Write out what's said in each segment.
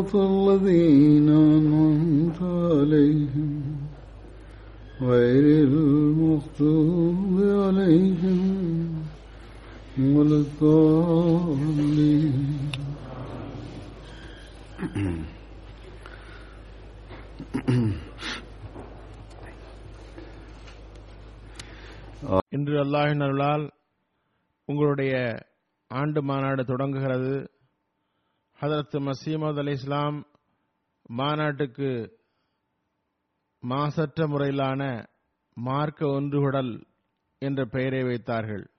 صراط الذين أنعمت عليهم غير المغضوب عليهم ولا الضالين இன்று அல்லாஹின் அருளால் உங்களுடைய ஆண்டு மாநாடு தொடங்குகிறது ஹதரத் மசீமது அலி இஸ்லாம் மாநாட்டுக்கு மாசற்ற முறையிலான மார்க்க ஒன்றுகுடல் என்ற பெயரை வைத்தார்கள்.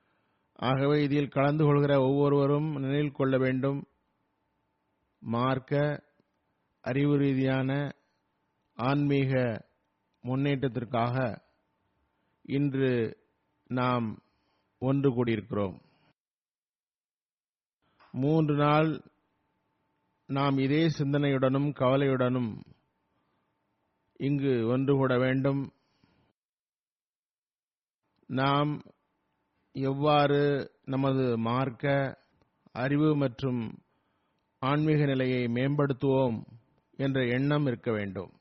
ஆகவே இதில் கலந்து கொள்கிற ஒவ்வொருவரும் நினைவில் கொள்ள வேண்டும். மார்க்க அறிவு ரீதியான ஆன்மீக முன்னேற்றத்திற்காக இன்று நாம் ஒன்று கூடியிருக்கிறோம். மூன்று நாள் நாம் இதே சிந்தனையுடனும் கவலையுடனும் இங்கு ஒன்று கூட வேண்டும். நாம் எவ்வாறு நமது மார்க்க அறிவு மற்றும் ஆன்மீக நிலையை மேம்படுத்துவோம் என்ற எண்ணம் இருக்க வேண்டும்.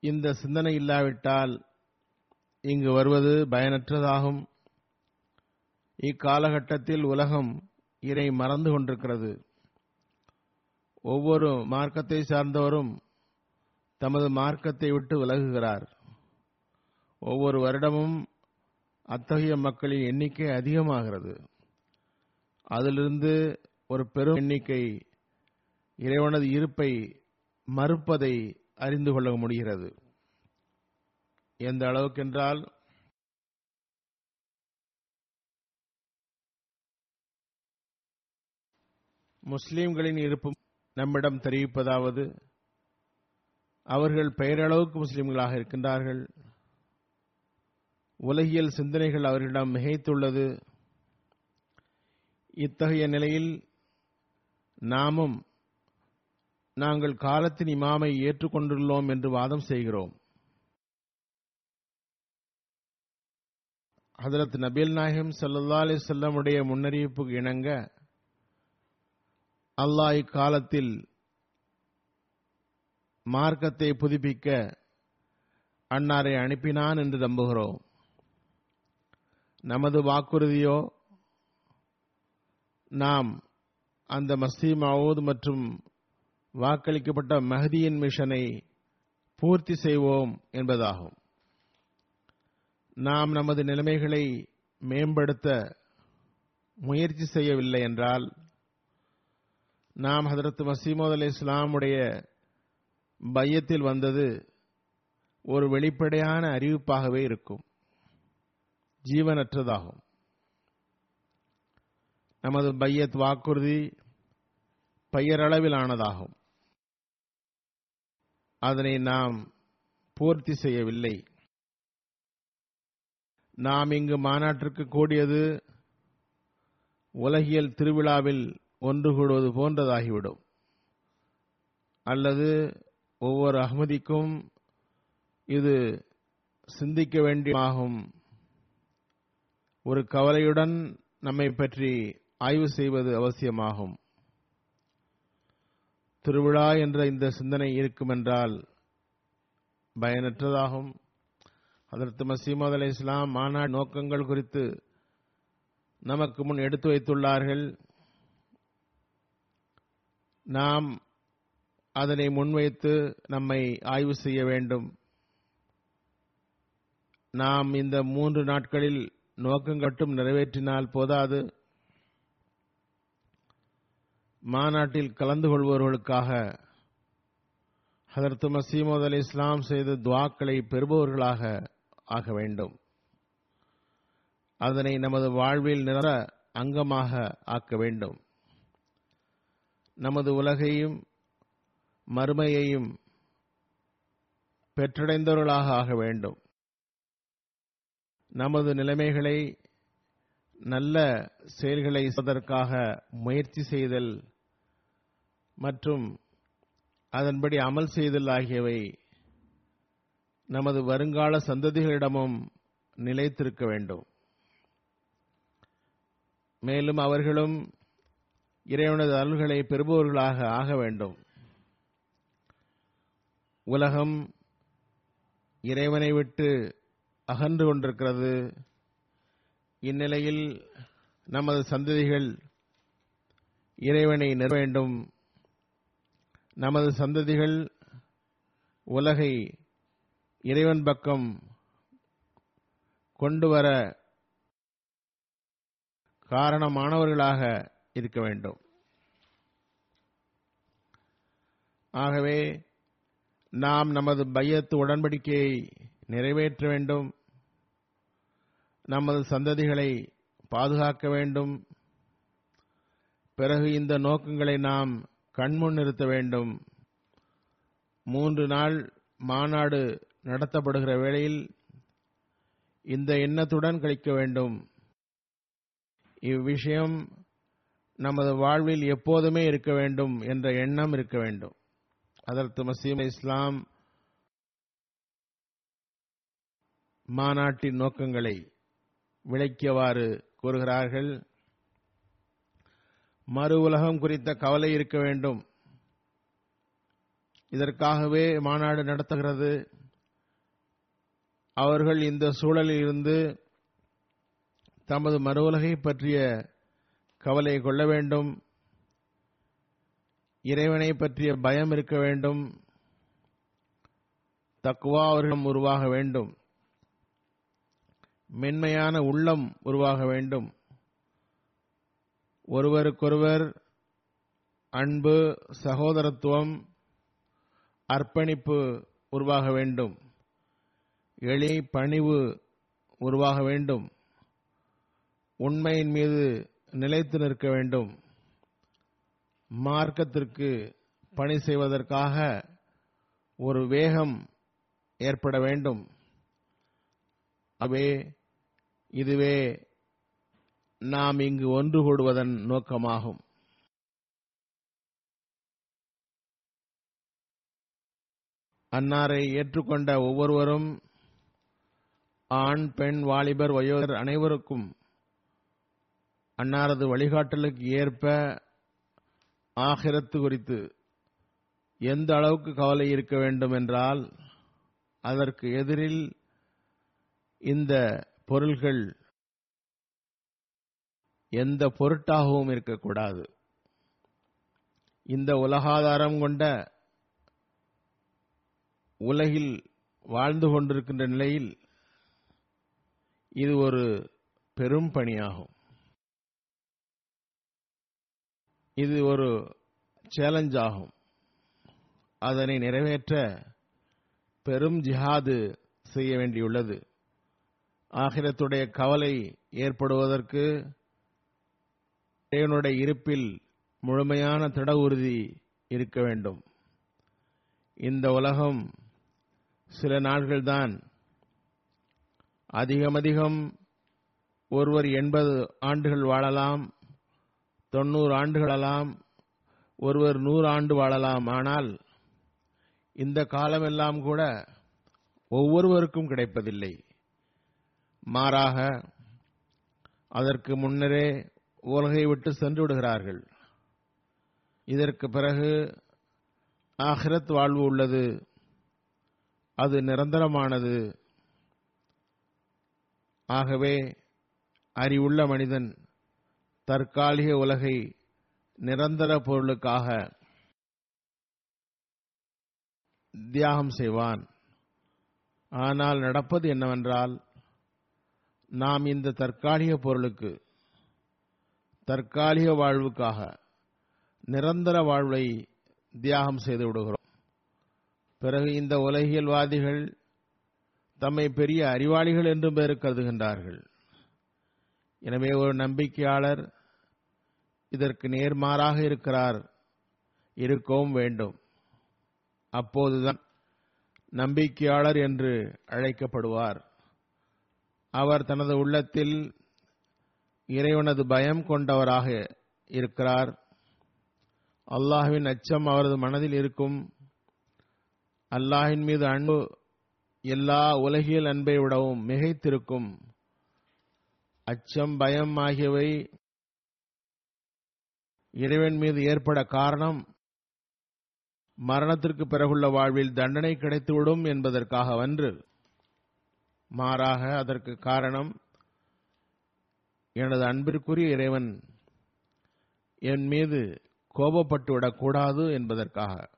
இந்த சிந்தனை இல்லாவிட்டால் இங்கு வருவது பயனற்றதாகும். இக்காலகட்டத்தில் உலகம் இறை மறந்து கொண்டிருக்கிறது. ஒவ்வொரு மார்க்கத்தை சார்ந்தவரும் தமது மார்க்கத்தை விட்டு விலகுகிறார். ஒவ்வொரு வருடமும் அத்தகைய மக்களின் எண்ணிக்கை அதிகமாகிறது. அதிலிருந்து ஒரு பெரும் எண்ணிக்கை இறைவனது இருப்பை மறுப்பதை அறிந்து கொள்ள முடிகிறது. எந்த அளவுக்கென்றால் முஸ்லீம்களின் இருப்பு நம்மிடம் தெரிவிப்பதாவது அவர்கள் பெயரளவுக்கு முஸ்லிம்களாக இருக்கின்றார்கள். உலகியல் சிந்தனைகள் அவர்களிடம் மிகைத்துள்ளது. இத்தகைய நிலையில் நாமும் நாங்கள் காலத்தின் இமாமை ஏற்றுக்கொண்டுள்ளோம் என்று வாதம் செய்கிறோம். ஹதரத் நபீல் நாயகம் சல்லா அலி செல்லமுடைய முன்னறிவிப்புக்கு இணங்க அல்லாஹ் இக்காலத்தில் மார்க்கத்தை புதுப்பிக்க அன்னாரை அனுப்பினான் என்று நம்புகிறோம். நமது வாக்குறுதியோ நாம் அந்த மஸ்தி மவுத் மற்றும் வாக்களிக்கப்பட்ட மஹதியின் மிஷனை பூர்த்தி செய்வோம் என்பதாகும். நாம் நமது நிலைமைகளை மேம்படுத்த முயற்சி செய்யவில்லை என்றால் நாம் ஹதரத் மசீமோத் அலி இஸ்லாமுடைய பையத்தில் வந்தது ஒரு வெளிப்படையான அறிவிப்பாகவே இருக்கும். ஜீவனற்றதாகும். நமது பையத் வாக்குறுதி பெயரளவிலானதாகும். அதனை நாம் பூர்த்தி செய்யவில்லை. நாம் இங்கு மாநாட்டிற்கு கூடியது உலகியல் திருவிழாவில் ஒன்று கூடுவது போன்றதாகிவிடும். அல்லது ஒவ்வொரு அகமதிக்கும் இது சிந்திக்க வேண்டியமாகும் ஒரு கவலையுடன் நம்மை பற்றி ஆய்வு செய்வது அவசியமாகும். திருவிழா என்ற இந்த சிந்தனை இருக்குமென்றால் பயனற்றதாகும். அதற்கு மசீமது அலி இஸ்லாம் மாநாடு நோக்கங்கள் குறித்து நமக்கு முன் எடுத்து வைத்துள்ளார்கள். நாம் அதனை முன்வைத்து நம்மை ஆய்வு செய்ய வேண்டும். நாம் இந்த மூன்று நாட்களில் நோக்கங்கட்டும் நிறைவேற்றினால் போதாது. மாநாட்டில் கலந்து கொள்பவர்களுக்காக ஹதரத்து மசீமோத் அலி இஸ்லாம் செய்த துவாக்களை பெறுபவர்களாக ஆக வேண்டும். அதனை நமது வாழ்வில் நிற அங்கமாக ஆக்க வேண்டும். நமது உலகையும் மறுமையையும் பெற்றடைந்தவர்களாக ஆக வேண்டும். நமது நிலைமைகளை நல்ல செயல்களை செய்வதற்காக முயற்சி செய்தல் மற்றும் அதன்படி அமல் செய்தல் ஆகியவை நமது வருங்கால சந்ததிகளிடமும் நிலைத்திருக்க வேண்டும். மேலும் அவர்களும் இறைவனது அருள்களை பெறுபவர்களாக ஆக வேண்டும். உலகம் இறைவனை விட்டு அகன்று கொண்டிருக்கிறது. இந்நிலையில் நமது சந்ததிகள் இறைவனை நிற வேண்டும். நமது சந்ததிகள் உலகை இறைவன் பக்கம் கொண்டு வர காரணமானவர்களாக இருக்க வேண்டும். ஆகவே நாம் நமது பையத்து உடன்படிக்கையை நிறைவேற்ற வேண்டும். நமது சந்ததிகளை பாதுகாக்க வேண்டும். பிறகு இந்த நோக்கங்களை நாம் கண்முன் நிறுத்த வேண்டும். மூன்று நாள் மாநாடு நடத்தப்படுகிற வேளையில் இந்த எண்ணத்துடன் கழிக்க வேண்டும். இவ்விஷயம் நமது வாழ்வில் எப்போதுமே இருக்க வேண்டும் என்ற எண்ணம் இருக்க வேண்டும். அதற்கு மசீம் இஸ்லாம் மாநாட்டின் நோக்கங்களை விளக்கியவாறு கூறுகிறார்கள். மறு உலகம் குறித்த கவலை இருக்க வேண்டும். இதற்காகவே மாநாடு நடத்துகிறது. அவர்கள் இந்த சூழலில் இருந்து தமது மறு உலகை பற்றிய கவலை கொள்ள வேண்டும். இறைவனை பற்றிய பயம் இருக்க வேண்டும். தக்குவா அவர்களும் உருவாக வேண்டும். மென்மையான உள்ளம் உருவாக வேண்டும். ஒருவருக்கொருவர் அன்பு சகோதரத்துவம் அர்ப்பணிப்பு உருவாக வேண்டும். எளி பணிவு உருவாக வேண்டும். உண்மையின் மீது நிலைத்து நிற்க வேண்டும். மார்க்கத்திற்கு பணி செய்வதற்காக ஒரு வேகம் ஏற்பட வேண்டும். அவே இதுவே நாம் இங்கு ஒன்று கூடுவதன் நோக்கமாகும். அன்னாரை ஏற்றுக்கொண்ட ஒவ்வொருவரும் ஆண் பெண் வாலிபர் வயோதர் அனைவருக்கும் அன்னாரது வழிகாட்டலுக்கு ஏற்ப ஆகிரத்து குறித்து எந்த அளவுக்கு கவலை இருக்க வேண்டும் என்றால் அதற்கு எதிரில் இந்த பொருள்கள் எந்த பொருட்டாகவும் இருக்கக்கூடாது. இந்த உலகாதாரம் கொண்ட உலகில் வாழ்ந்து கொண்டிருக்கின்ற நிலையில் இது ஒரு பெரும் பணியாகும். இது ஒரு சேலஞ்ச் ஆகும். அதனை நிறைவேற்ற பெரும் ஜிஹாது செய்ய வேண்டியுள்ளது. ஆகிரத்துடைய கவலை ஏற்படுவதற்கு இறைவனுடைய இருப்பில் முழுமையான திட உறுதி இருக்க வேண்டும். இந்த உலகம் சில நாட்கள்தான் அதிகமதிகம் ஒருவர் எண்பது ஆண்டுகள் வாழலாம் தொண்ணூறு ஆண்டுகளெல்லாம் ஒருவர் நூறு ஆண்டு வாழலாம். ஆனால் இந்த காலமெல்லாம் கூட ஒவ்வொருவருக்கும் கிடைப்பதில்லை. மாறாக அதற்கு முன்னரே உலகை விட்டு சென்று விடுகிறார்கள். இதற்கு பிறகு ஆஹிரத் வாழ்வு உள்ளது. அது நிரந்தரமானது. ஆகவே அறிவுள்ள மனிதன் தற்காலிக உலகை நிரந்தர பொருளுக்காக தியாகம் செய்வான். ஆனால் நடப்பது என்னவென்றால் நாம் இந்த தற்காலிக பொருளுக்கு தற்காலிக வாழ்வுக்காக நிரந்தர வாழ்வை தியாகம் செய்து விடுகிறோம். பிறகு இந்த உலகியல்வாதிகள் தம்மை பெரிய அறிவாளிகள் என்றும் பேர் கருதுகின்றார்கள். எனவே ஒரு நம்பிக்கையாளர் இதற்கு நேர்மாறாக இருக்கிறார். இருக்கவும் வேண்டும். அப்போதுதான் நம்பிக்கையாளர் என்று அழைக்கப்படுவார். அவர் தனது உள்ளத்தில் இறைவனது பயம் கொண்டவராக இருக்கிறார். அல்லாஹ்வின் அச்சம் அவரது மனதில் இருக்கும். அல்லாஹின் மீது அன்பு எல்லா உலகியல் அன்பை விடவும் மிகைத்திருக்கும். அச்சம் பயம் ஆகியவை இறைவன் மீது ஏற்பட காரணம். மரணத்திற்கு பிறகுள்ள வாழ்வில் தண்டனை கிடைத்துவிடும் என்பதற்காகவன்று மாறாக அதற்கு காரணம் எனது அன்பிற்குரிய இறைவன் என் மீது கோபப்பட்டுவிடக்கூடாது என்பதற்காக.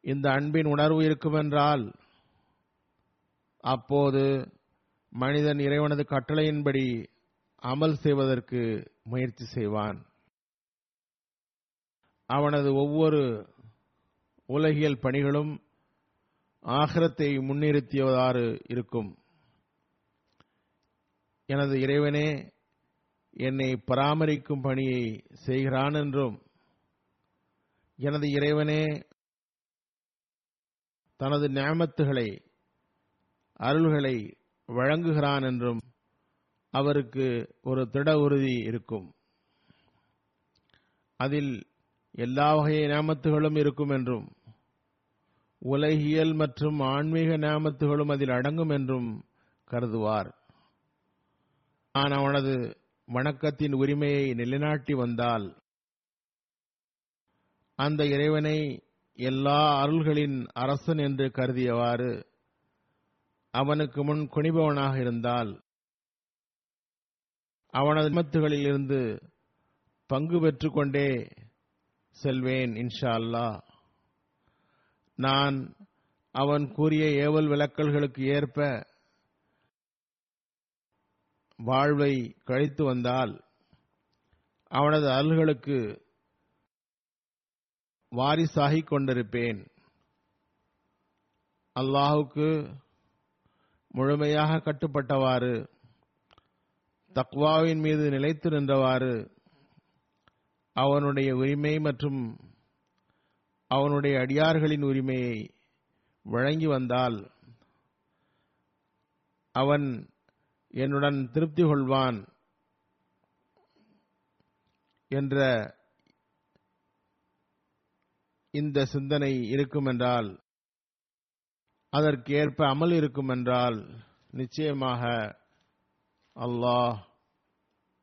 இந்த அன்பின் உணர்வு இருக்குமென்றால் அப்போது மனிதன் இறைவனது கட்டளையின்படி அமல் செய்வதற்கு முயற்சி செய்வான். அவனது ஒவ்வொரு உலகியல் பணிகளும் ஆகரத்தை முன்னிறுத்தியவாறு இருக்கும். எனது இறைவனே என்னை பராமரிக்கும் பணியை செய்கிறான் என்றும் எனது இறைவனே தனது ஞாமத்துகளை அருள்களை வழங்குகிறான் என்றும் அவருக்கு ஒரு திட உறுதி இருக்கும். அதில் எல்லா வகை நியமத்துகளும் இருக்கும் என்றும் உலகியல் மற்றும் ஆன்மீக நியமத்துகளும் அதில் அடங்கும் என்றும் கருதுவார். நான் அவனது வணக்கத்தின் உரிமையை நிலைநாட்டி வந்தால் அந்த இறைவனை எல்லா அருள்களின் அரசன் என்று கருதியவாறு அவனுக்கு முன் குனிபவனாக இருந்தால் அவனது மத்துகளில் இருந்து பங்கு பெற்றுக்கொண்டே செல்வேன் இன்ஷா அல்லாஹ் நான் அவன் கூறிய ஏவல் விளக்கல்களுக்கு ஏற்ப வாழ்வை கழித்து வந்தால் அவனது அருள்களுக்கு வாரிசாகிக் கொண்டிருப்பேன். அல்லாஹுக்கு முழுமையாக கட்டுப்பட்டவாறு தக்வாவின் மீது நிலைத்து நின்றவாறு அவனுடைய உரிமை மற்றும் அவனுடைய அடியார்களின் உரிமையை வழங்கி வந்தால் அவன் என்னுடன் திருப்தி கொள்வான் என்ற இந்த சிந்தனை இருக்குமென்றால் அதற்கு ஏற்ப அமல் இருக்கும் என்றால் நிச்சயமாக அல்லாஹ்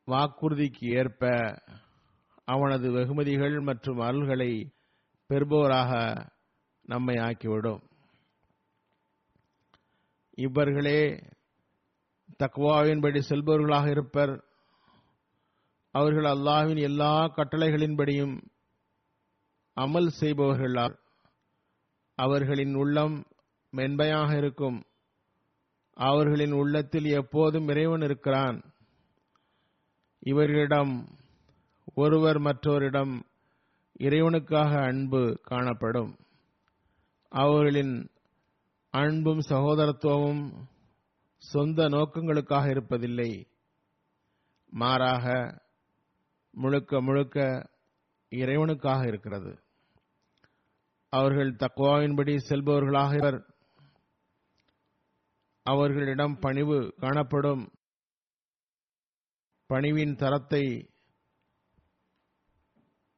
வாக்குறுதிக்கு ஏற்ப அவனது வெகுமதிகள் மற்றும் அருள்களை பெறுபவராக நம்மை ஆக்கிவிடும். இவர்களே தக்குவாவின்படி செல்பவர்களாக இருப்பர். அவர்கள் அல்லாஹ்வின் எல்லா கட்டளைகளின்படியும் அமல் செய்பவர்களார் அவர்களின் உள்ளம் மென்மையாக இருக்கும். அவர்களின் உள்ளத்தில் எப்போதும் இறைவன் இருக்கிறான். இவர்களிடம் ஒருவர் மற்றவரிடம் இறைவனுக்காக அன்பு காணப்படும். அவர்களின் அன்பும் சகோதரத்துவமும் சொந்த நோக்கங்களுக்காக இருப்பதில்லை. மாறாக முழுக்க முழுக்க இறைவனுக்காக இருக்கிறது. அவர்கள் தக்குவாவின்படி செல்பவர்களாக இவர் அவர்களிடம் பணிவு காணப்படும். பணிவின் தரத்தை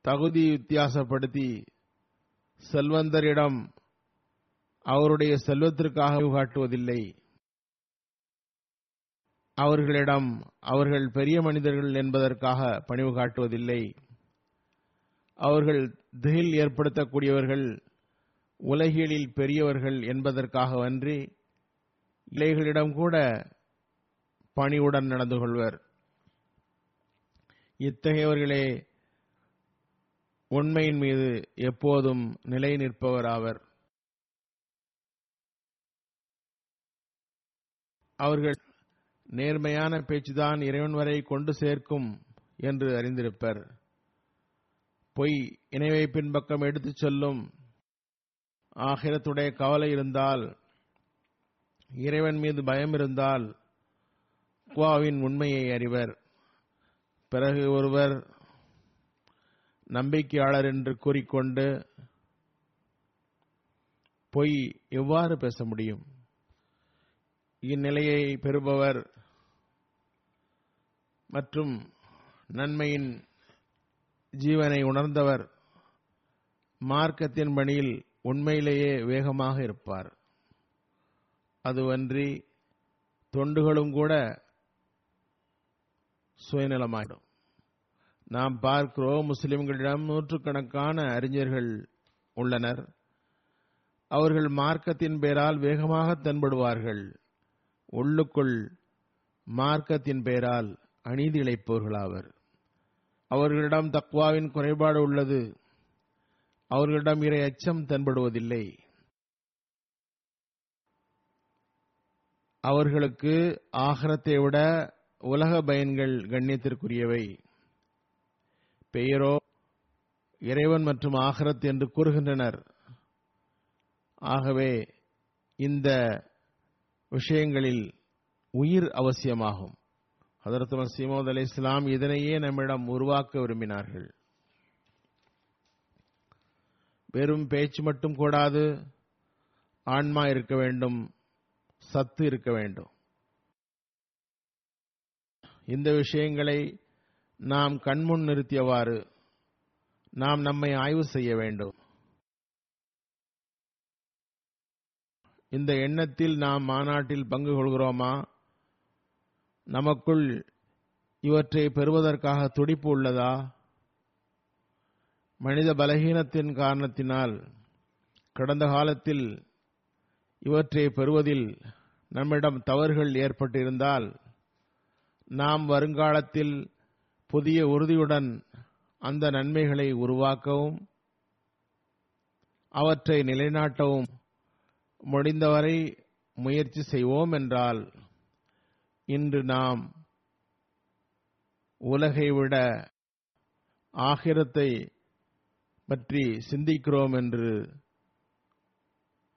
தகுதி வித்தியாசப்படுத்தி செல்வந்தரிடம் அவருடைய செல்வத்திற்காக காட்டுவதில்லை. அவர்களிடம் அவர்கள் பெரிய மனிதர்கள் என்பதற்காக பணிவு காட்டுவதில்லை. அவர்கள் திகில் ஏற்படுத்தக்கூடியவர்கள் உலகியலில் பெரியவர்கள் என்பதற்காகவன்றி இலைகளிடம் கூட பணிவுடன் நடந்து கொள்வர். இத்தகையவர்களே உண்மையின் மீது எப்போதும் நிலை நிற்பவராவர் அவர்கள் நேர்மையான பேச்சுதான் இறைவன் வரை கொண்டு சேர்க்கும் என்று அறிந்திருப்பர். பொய் இணைவை பின்பக்கம் எடுத்துச் செல்லும் ஆகிரத்துடைய கவலை இருந்தால் இறைவன் மீது பயம் இருந்தால் குவாவின் உண்மையை அறிவர். பிறகு ஒருவர் நம்பிக்கையாளர் என்று கூறிக்கொண்டு பொய் எவ்வாறு பேச முடியும்? இந்நிலையை பெறுபவர் மற்றும் நன்மையின் ஜீவனை உணர்ந்தவர் மார்க்கத்தின் பணியில் உண்மையிலேயே வேகமாக இருப்பார். அதுவன்றி தொண்டுகளும் கூட சுயநலமாயிடும். நாம் பார்க்கிறோம் முஸ்லிம்களிடம் நூற்றுக்கணக்கான அறிஞர்கள் உள்ளனர். அவர்கள் மார்க்கத்தின் பெயரால் வேகமாக தென்படுவார்கள். உள்ளுக்குள் மார்க்கத்தின் பெயரால் அநீதி இழைப்பவர்களாவர். அவர்களிடம் தக்வாவின் குறைபாடு உள்ளது. அவர்களிடம் இறை அச்சம் தென்படுவதில்லை. அவர்களுக்கு ஆகரத்தை விட உலக பயன்கள் கண்ணியத்திற்குரியவை. பெயரோ இறைவன் மற்றும் ஆகரத் என்று கூறுகின்றனர். ஆகவே இந்த விஷயங்களில் உயிர் அவசியமாகும். ஹதரத் சீமோத் அலி இஸ்லாம் இதனையே நம்மிடம் உருவாக்க விரும்பினார்கள். வெறும் பேச்சு மட்டும் கூடாது ஆன்மா இருக்க வேண்டும். சத்து இருக்க வேண்டும். இந்த விஷயங்களை நாம் கண்முன் நிறுத்தியவாறு நாம் நம்மை ஆய்வு செய்ய வேண்டும். இந்த எண்ணத்தில் நாம் மாநாட்டில் பங்கு கொள்கிறோமா? நமக்குள் இவற்றை பெறுவதற்காக துடிப்பு உள்ளதா? மனித பலகீனத்தின் காரணத்தினால் கடந்த காலத்தில் இவற்றை பெறுவதில் நம்மிடம் தவறுகள் ஏற்பட்டிருந்தால் நாம் வருங்காலத்தில் புதிய உறுதியுடன் அந்த நன்மைகளை உருவாக்கவும் அவற்றை நிலைநாட்டவும் முடிந்தவரை முயற்சி செய்வோம் என்றால் இன்று நாம் உலகை விட ஆகிரத்தை பற்றி சிந்திக்கிறோம் என்று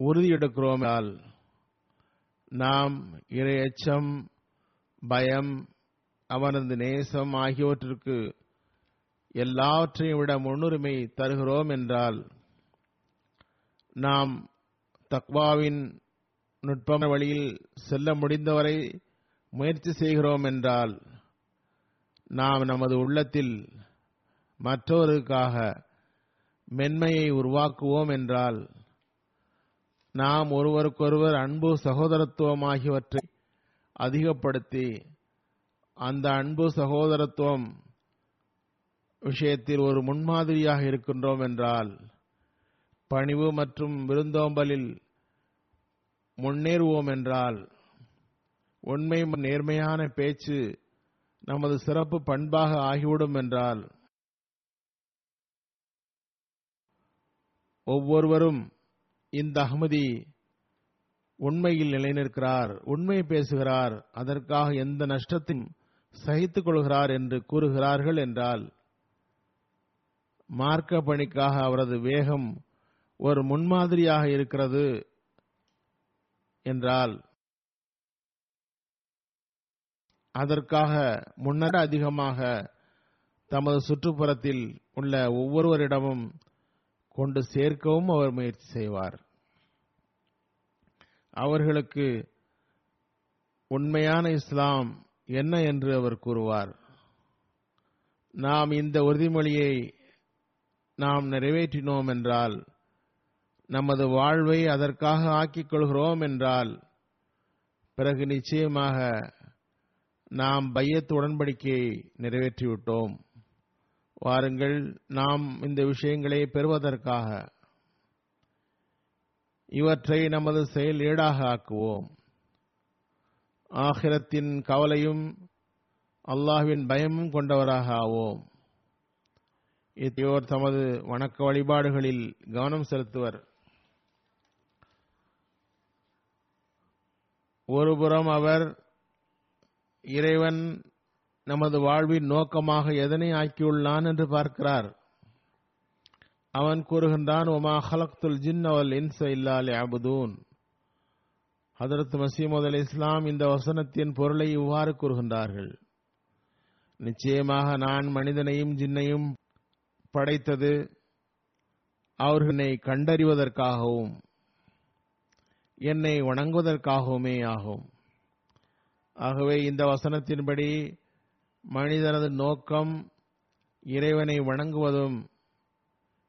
உறுதியெடுக்கிறோமால் நாம் இரையச்சம் பயம் அவனது நேசம் ஆகியவற்றிற்கு எல்லாவற்றையும் விட முன்னுரிமை தருகிறோம் என்றால் நாம் தக்வாவின் நுட்ப வழியில் செல்ல முடிந்தவரை முயற்சி செய்கிறோம் என்றால் நாம் நமது உள்ளத்தில் மற்றவருக்காக மென்மையை உருவாக்குவோம் என்றால் நாம் ஒருவருக்கொருவர் அன்பு சகோதரத்துவம் ஆகியவற்றை அதிகப்படுத்தி அந்த அன்பு சகோதரத்துவம் விஷயத்தில் ஒரு முன்மாதிரியாக இருக்கின்றோம் என்றால் பணிவு மற்றும் விருந்தோம்பலில் முன்னேறுவோம் என்றால் உண்மை நேர்மையான பேச்சு நமது சிறப்பு பண்பாக ஆகிவிடும் என்றால் ஒவ்வொருவரும் இந்த அகமதி உண்மையில் நிலைநிற்கிறார் உண்மை பேசுகிறார் அதற்காக எந்த நஷ்டத்தையும் சகித்துக் கொள்கிறார் என்று கூறுகிறார்கள் என்றால் மார்க்க பணிக்காக அவரது வேகம் ஒரு முன்மாதிரியாக இருக்கிறது என்றால் அதற்காக முன்னர் அதிகமாக தமது சுற்றுப்புறத்தில் உள்ள ஒவ்வொருவரிடமும் கொண்டு சேர்க்கவும் அவர் முயற்சி செய்வார். அவர்களுக்கு உண்மையான இஸ்லாம் என்ன என்று அவர் கூறுவார். நாம் இந்த உறுதிமொழியை நாம் நிறைவேற்றினோம் என்றால் நமது வாழ்வை அதற்காக ஆக்கிக் கொள்கிறோம் என்றால் பிறகு நிச்சயமாக நாம் பையத் உடன்படிக்கையை நிறைவேற்றிவிட்டோம். வாருங்கள் நாம் இந்த விஷயங்களை பெறுவதற்காக. இவற்றை நமது செயல் ஈடாக ஆக்குவோம். ஆகிரத்தின் கவலையும் அல்லாஹ்வின் பயமும் கொண்டவராக ஆவோம். இத்தையோர் தமது வணக்க வழிபாடுகளில் கவனம் செலுத்துவர். ஒருபுறம் அவர் இறைவன் நமது வாழ்வின் நோக்கமாக எதனை ஆக்கியுள்ளான் என்று பார்க்கிறார். அவன் கூறுகின்றான் ஒமா ஹலக்துல் ஜின் அவல் இன்ச இல்லாலே அபுதூன் ஹதரத் மசீமது அலி இஸ்லாம் இந்த வசனத்தின் பொருளை இவ்வாறு கூறுகின்றார்கள். நிச்சயமாக நான் மனிதனையும் ஜின்னையும் படைத்தது அவர்களை கண்டறிவதற்காகவும் என்னை வணங்குவதற்காகவுமே ஆகும். ஆகவே இந்த வசனத்தின்படி மனிதனது நோக்கம் இறைவனை வணங்குவதும்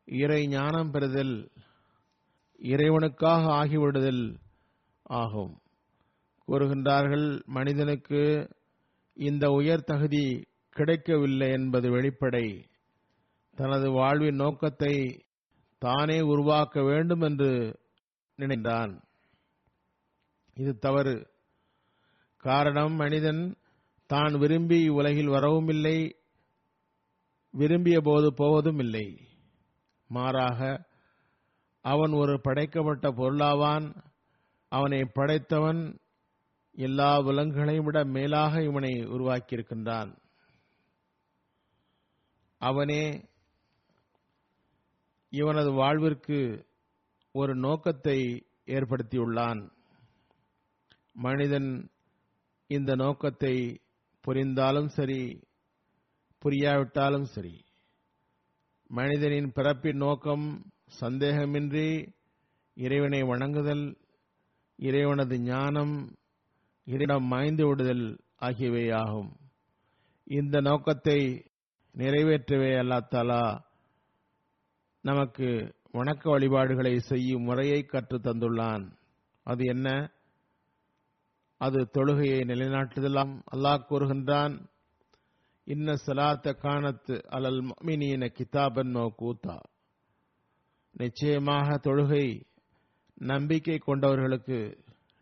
இறை ஞானம் பெறுதல் இறைவனுக்காக ஆகிவிடுதல் ஆகும். கூறுகின்றார்கள் மனிதனுக்கு இந்த உயர் தகுதி கிடைக்கவில்லை என்பது வெளிப்படை. தனது வாழ்வின் நோக்கத்தை தானே உருவாக்க வேண்டும் என்று நினைந்தான். இது தவறு. காரணம் மனிதன் தான் விரும்பி உலகில் வரவும் இல்லை விரும்பிய போது போவதும் இல்லை. மாறாக அவன் ஒரு படைக்கப்பட்ட பொருளாவான் அவனை படைத்தவன் எல்லா விலங்குகளையும் விட மேலாக இவனை உருவாக்கியிருக்கின்றான். அவனே இவனது வாழ்விற்கு ஒரு நோக்கத்தை ஏற்படுத்தியுள்ளான். மனிதன் இந்த நோக்கத்தை புரிந்தாலும் சரி புரியாவிட்டாலும் சரி மனிதனின் பிறப்பின் நோக்கம் சந்தேகமின்றி இறைவனை வணங்குதல் இறைவனது ஞானம் இறைவனம் மாய்ந்து விடுதல் ஆகியவை ஆகும் இந்த நோக்கத்தை நிறைவேற்றவே அல்லா தாலா நமக்கு வணக்க வழிபாடுகளை செய்யும் முறையை கற்று தந்துள்ளான் அது என்ன? அது தொழுகையை நிலைநாட்டுதலாம். அல்லாஹ் கூறுகின்றான் இன்ன சலாத்த காணத்து அலல் மினியின கிதாபன் கூத்தா நிச்சயமாக தொழுகை நம்பிக்கை கொண்டவர்களுக்கு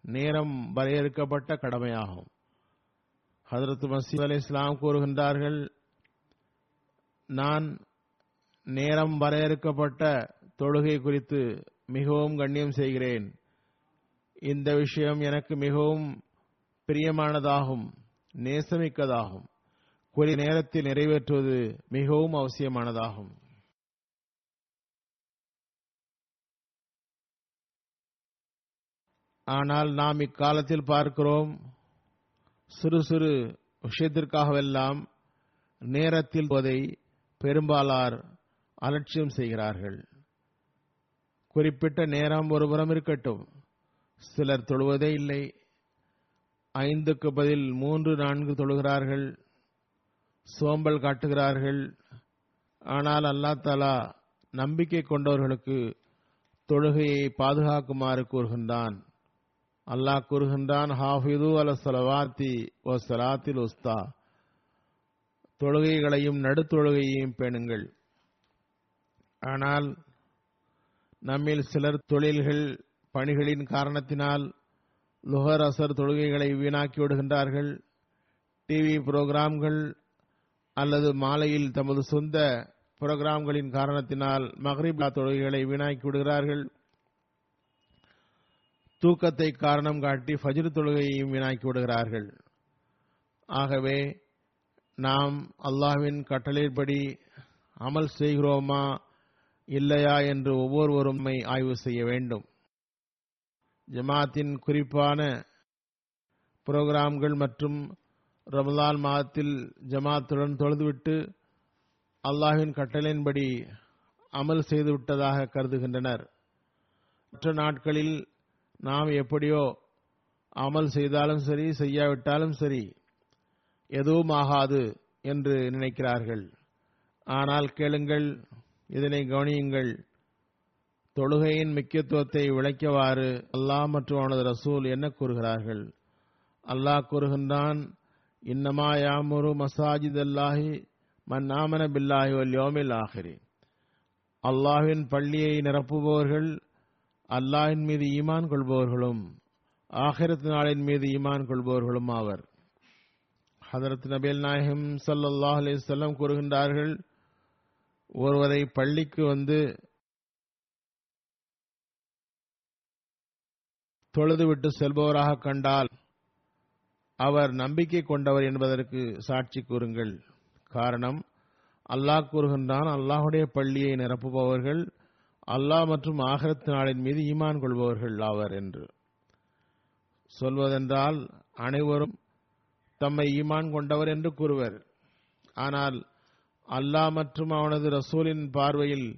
நேரம் வரையறுக்கப்பட்ட கடமையாகும். ஹதரத் மசீத் அலி இஸ்லாம் கூறுகின்றார்கள் நான் நேரம் வரையறுக்கப்பட்ட தொழுகை குறித்து மிகவும் கண்ணியம் செய்கிறேன். இந்த விஷயம் எனக்கு மிகவும் பிரியமானதாகும் நேசமிக்கதாகும். குறி நேரத்தில் நிறைவேற்றுவது மிகவும் அவசியமானதாகும். ஆனால் நாம் இக்காலத்தில் பார்க்கிறோம் சிறு சிறு விஷயத்திற்காகவெல்லாம் நேரத்தில் போதை பெரும்பாலார் அலட்சியம் செய்கிறார்கள். குறிப்பிட்ட நேரம் ஒருபுறம் இருக்கட்டும் சிலர் தொழுவதே இல்லை. ஐந்துக்கு பதில் மூன்று நான்கு தொழுகிறார்கள் சோம்பல் காட்டுகிறார்கள். ஆனால் அல்லா தாலா நம்பிக்கை கொண்டவர்களுக்கு தொழுகையை பாதுகாக்குமாறு கூறுகின்றான். அல்லாஹ் கூறுகின்றான் ஹாஃபிது அல சலவாத்தி ஓ சலாத்தில் உஸ்தா. தொழுகைகளையும் நடுத்தொழுகையையும் பேணுங்கள். ஆனால் நம்மில் சிலர் தொழில்கள் பணிகளின் காரணத்தினால் லுஹர் அசர் தொழுகைகளை வீணாக்கி விடுகின்றார்கள். டிவி புரோகிராம்கள் அல்லது மாலையில் தமது சொந்த புரோகிராம்களின் காரணத்தினால் மஹ்ரிபா தொழுகைகளை வீணாக்கி விடுகிறார்கள். தூக்கத்தை காரணம் காட்டி ஃபஜ்ர் தொழுகையையும் வீணாக்கி விடுகிறார்கள். ஆகவே நாம் அல்லாஹ்வின் கட்டளைப்படி அமல் செய்கிறோமா இல்லையா என்று ஒவ்வொருவரும் ஆய்வு செய்ய வேண்டும். ஜமாத்தின் குறிப்பான புரோகிராம்கள் மற்றும் ரமலான் மாதத்தில் ஜமாத்துடன் தொழுதுவிட்டு அல்லாஹின் கட்டளையின்படி அமல் செய்துவிட்டதாக கருதுகின்றனர். மற்ற நாட்களில் நாம் எப்படியோ அமல் செய்தாலும் சரி செய்யாவிட்டாலும் சரி எதுவும் ஆகாது என்று நினைக்கிறார்கள். ஆனால் கேளுங்கள் இதனை கவனியுங்கள். தொழுகையின் முக்கியத்துவத்தை விளக்கவாறு அல்லாஹ் மற்றும் அவனது ரசூல் என்ன கூறுகிறார்கள்? அல்லாஹ் கூறுகின்றான் இன்னமா யாமுரு மசாஜித் அல்லாஹி மன் ஆமன பில்லாஹி வல் யோமில் ஆஹிரி அல்லாஹின் பள்ளியை நிரப்புபவர்கள் அல்லாஹின் மீது ஈமான் கொள்பவர்களும் ஆகிரத் நாளின் மீது ஈமான் கொள்பவர்களும் ஆவர். ஹதரத் நபேல் நாயகம் சல்லாஹ் அலைஹி வஸல்லம் கூறுகின்றார்கள் ஒருவரை பள்ளிக்கு வந்து தொழுதுவிட்டு செல்பவராக கண்டால் அவர் நம்பிக்கை கொண்டவர் என்பதற்கு சாட்சி கூறுங்கள். காரணம் அல்லாஹ் கூறுகின்றான் அல்லாஹுடைய பள்ளியை நிரப்புபவர்கள் அல்லாஹ் மற்றும் ஆகரத் நாளின் மீது ஈமான் கொள்பவர்கள் ஆவர் என்று. சொல்வதென்றால் அனைவரும் தம்மை ஈமான் கொண்டவர் என்று கூறுவர். ஆனால் அல்லாஹ் மற்றும் அவனது ரசூலின் பார்வையில்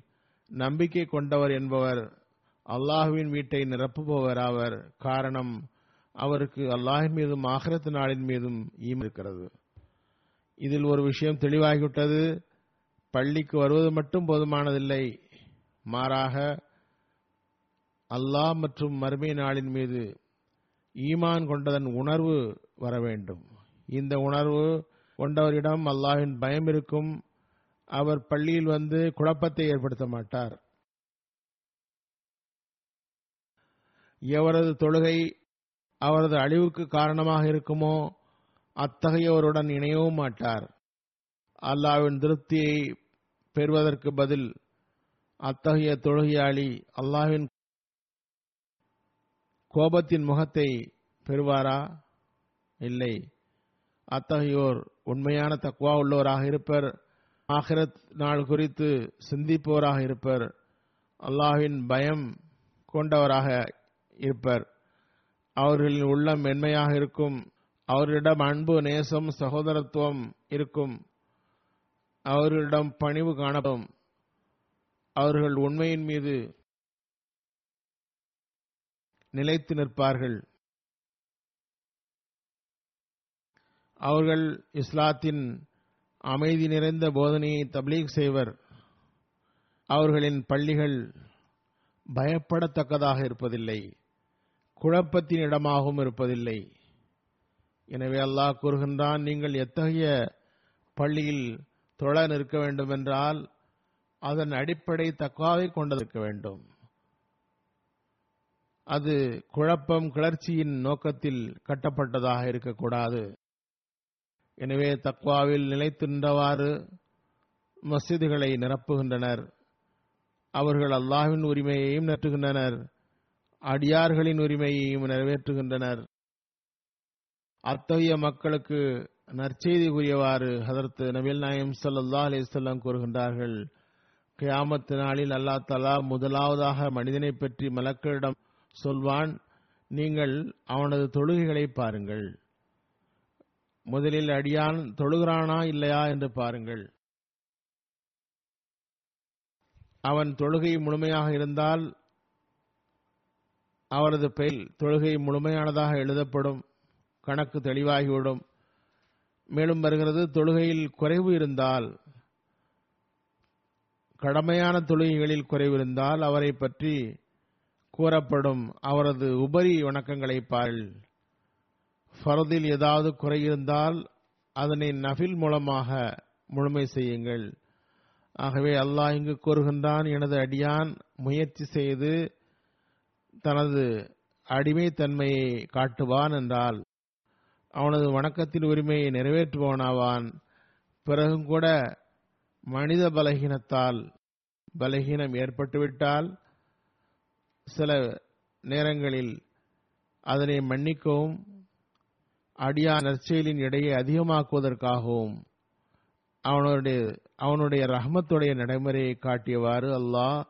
நம்பிக்கை கொண்டவர் என்பவர் அல்லாஹுவின் வீட்டை நிரப்புபவர் அவர் காரணம் அவருக்கு அல்லாஹின் மீதும் ஆகரத்து நாளின் மீதும் ஈம் இருக்கிறது. இதில் ஒரு விஷயம் தெளிவாகிவிட்டது. பள்ளிக்கு வருவது மட்டும் போதுமானதில்லை. மாறாக அல்லாஹ் மற்றும் மறுமை நாளின் மீது ஈமான் கொண்டதன் உணர்வு வர வேண்டும். இந்த உணர்வு கொண்டவரிடம் அல்லாஹின் பயம் இருக்கும். அவர் பள்ளியில் வந்து குழப்பத்தை ஏற்படுத்த மாட்டார். எவரது தொழுகை அவரது அழிவுக்கு காரணமாக இருக்குமோ அத்தகையவருடன் இணையவும் மாட்டார். அல்லாவின் திருப்தியை பெறுவதற்கு பதில் அத்தகைய தொழுகையாளி அல்லாவின் கோபத்தின் முகத்தை பெறுவாரா? இல்லை. அத்தகையோர் உண்மையான தக்குவா உள்ளவராக இருப்பர். ஆகிரத் நாள் குறித்து சிந்திப்பவராக இருப்பர். அல்லாஹ்வின் பயம் கொண்டவராக இருப்பர். அவர்களின் உள்ளம் மென்மையாக இருக்கும். அவர்களிடம் அன்பு நேசம் சகோதரத்துவம் இருக்கும். அவர்களிடம் பணிவு காணப்படும். அவர்கள் உண்மையின் மீது நிலைத்து நிற்பார்கள். அவர்கள் இஸ்லாத்தின் அமைதி நிறைந்த போதனையை தப்லீக் செய்வர். அவர்களின் பள்ளிகள் பயப்படத்தக்கதாக இருப்பதில்லை. குழப்பத்தின் இடமாகவும் இருப்பதில்லை. எனவே அல்லாஹ் கூறுகின்றான் நீங்கள் எத்தகைய பள்ளியில் தொழ நிற்க வேண்டுமென்றால் அதன் அடிப்படை தக்குவாவை கொண்டிருக்க வேண்டும். அது குழப்பம் கிளர்ச்சியின் நோக்கத்தில் கட்டப்பட்டதாக இருக்கக்கூடாது. எனவே தக்வாவில் நிலைத்து நின்றவாறு மசிதுகளை நிரப்புகின்றனர். அவர்கள் அல்லாஹின் உரிமையையும் நெற்றுகின்றனர் அடியார்களின் உரிமையையும் நிறைவேற்றுகின்றனர். அத்தகைய மக்களுக்கு நற்செய்தி கூறியவாறு அதற்கு நபில் நாயம் சல்லா அலிசல்லாம் கூறுகின்றார்கள். கியாமத்து நாளில் அல்லாஹ் தலா முதலாவதாக மனிதனை பற்றி மலக்களிடம் சொல்வான். நீங்கள் அவனது தொழுகைகளை பாருங்கள். முதலில் அடியான் தொழுகிறானா இல்லையா என்று பாருங்கள். அவன் தொழுகை முழுமையாக இருந்தால் அவரது பெயர் தொழுகை முழுமையானதாக எழுதப்படும் கணக்கு தெளிவாகிவிடும். மேலும் வருகிறது தொழுகையில் குறைவு இருந்தால் கடமையான தொழுகைகளில் குறைவு இருந்தால் அவரை பற்றி கூறப்படும் அவரது உபரி வணக்கங்களை பாருங்கள் ஃபரதில் ஏதாவது குறை இருந்தால் அதனை நஃபில் மூலமாக முழுமை செய்யுங்கள். ஆகவே அல்லாஹ் இங்கு கூறுகின்றான் எனது அடியான் முயற்சி செய்து தனது அடிமைத்தன்மையை காட்டுவான் என்றால் அவனது வணக்கத்தின் உரிமையை நிறைவேற்றுபவனாவான். பிறகும் கூட மனித பலகீனத்தால் பலகீனம் ஏற்பட்டுவிட்டால் சில நேரங்களில் அதனை மன்னிக்கவும் அடியா நற்செயலின் எடையை அதிகமாக்குவதற்காகவும் அவனுடைய அவனுடைய ரஹமத்துடைய நடைமுறையை காட்டியவாறு அல்லாஹ்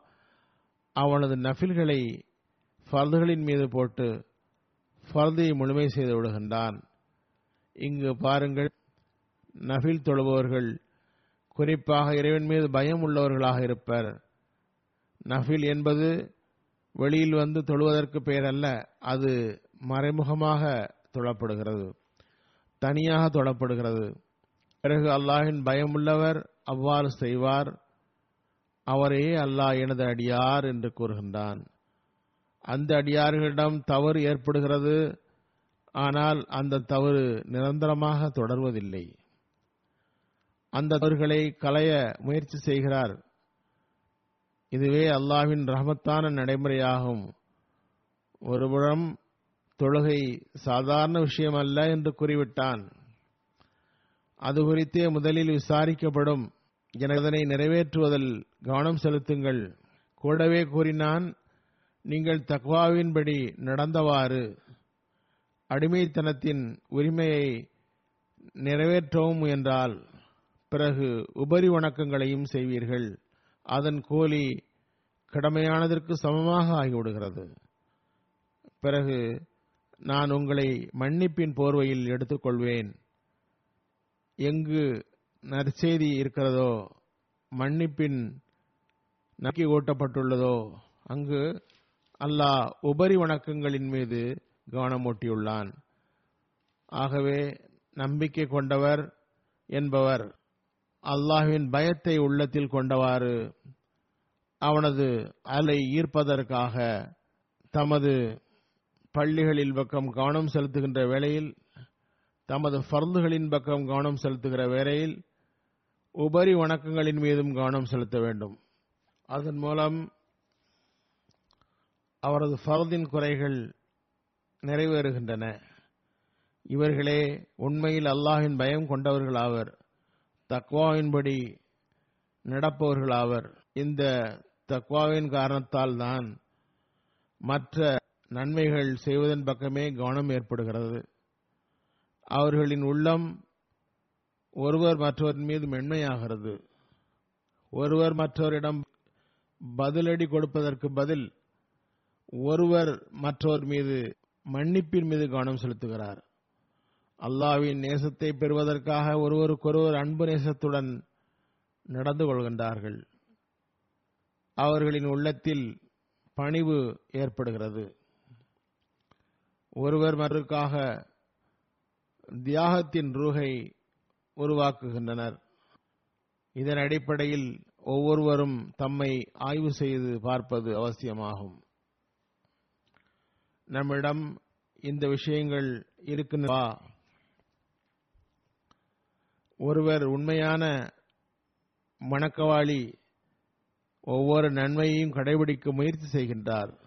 அவனது நஃபில்களை ஃபர்துகளின் மீது போட்டு ஃபர்தை முழுமை செய்து விடுகின்றான். இங்கு பாருங்கள் நஃபில் தொழுபவர்கள் குறிப்பாக இறைவன் மீது பயம் உள்ளவர்களாக இருப்பர். நஃபில் என்பது வெளியில் வந்து தொழுவதற்கு பெயர் அல்ல அது மறைமுகமாக தொழப்படுகிறது தனியாக தொழப்படுகிறது. பிறகு அல்லாஹின் பயமுள்ளவர் அவ்வாறு செய்வார் அவரே அல்லாஹ் எனது அடியார் என்று கூறுகின்றான். அந்த அடியார்களிடம் தவறு ஏற்படுகிறது. ஆனால் அந்த தவறு நிரந்தரமாக தொடர்வதில்லை. அந்த தவறுகளை களைய முயற்சி செய்கிறார். இதுவே அல்லாவின் ரஹமத்தான நடைமுறையாகும். ஒருபுறம் தொழுகை சாதாரண விஷயம் அல்ல என்று கூறிவிட்டான். அது குறித்தே முதலில் விசாரிக்கப்படும். எனதனை நிறைவேற்றுவதில் கவனம் செலுத்துங்கள். கூடவே கூறினான் நீங்கள் தக்வாவின்படி நடந்தவாறு அடிமைத்தனத்தின் உரிமையை நிறைவேற்றவும் முயன்றால் பிறகு உபரி வணக்கங்களையும் செய்வீர்கள். அதன் கூலி கடமையானதற்கு சமமாக ஆகிவிடுகிறது. பிறகு நான் உங்களை மன்னிப்பின் போர்வையில் எடுத்துக்கொள்வேன். எங்கு நற்செய்தி இருக்கிறதோ மன்னிப்பின் நக்கி ஓட்டப்பட்டுள்ளதோ அங்கு அல்லாஹ் உபரி வணக்கங்களின் மீது கவனமூட்டியுள்ளான். ஆகவே நம்பிக்கை கொண்டவர் என்பவர் அல்லாஹ்வின் பயத்தை உள்ளத்தில் கொண்டவாறு அவனது அலை ஈர்ப்பதற்காக தமது பள்ளிகளில் பக்கம் கவனம் செலுத்துகின்ற வேளையில் தமது ஃபர்துகளின் பக்கம் கவனம் செலுத்துகிற வேளையில் உபரி வணக்கங்களின் மீதும் கவனம் செலுத்த வேண்டும். அதன் மூலம் அவரது ஃபர்தின் குறைகள் நிறைவேறுகின்றன. இவர்களே உண்மையில் அல்லாஹின் பயம் கொண்டவர்களாவர் தக்வாவின்படி நடப்பவர்களாவர். இந்த தக்வாவின் காரணத்தால் தான் மற்ற நன்மைகள் செய்வதன் பக்கமே கவனம் ஏற்படுகிறது. அவர்களின் உள்ளம் ஒருவர் மற்றவரின் மீது மென்மையாகிறது. ஒருவர் மற்றவரிடம் பதிலடி கொடுப்பதற்கு பதில் ஒருவர் மற்றோர் மீது மன்னிப்பின் மீது கவனம் செலுத்துகிறார். அல்லாவின் நேசத்தை பெறுவதற்காக ஒருவருக்கொருவர் அன்பு நேசத்துடன் நடந்து கொள்கின்றார்கள். அவர்களின் உள்ளத்தில் பணிவு ஏற்படுகிறது. ஒருவர் மறுக்காக தியாகத்தின் ரூகை உருவாக்குகின்றனர். இதன் அடிப்படையில் ஒவ்வொருவரும் தம்மை ஆய்வு செய்து பார்ப்பது அவசியமாகும். நம்மிடம் இந்த விஷயங்கள் இருக்கின்றவா ஒருவர் உண்மையான மணக்கவாளி ஒவ்வொரு நன்மையையும் கடைபிடிக்க முயற்சி செய்கின்றார்.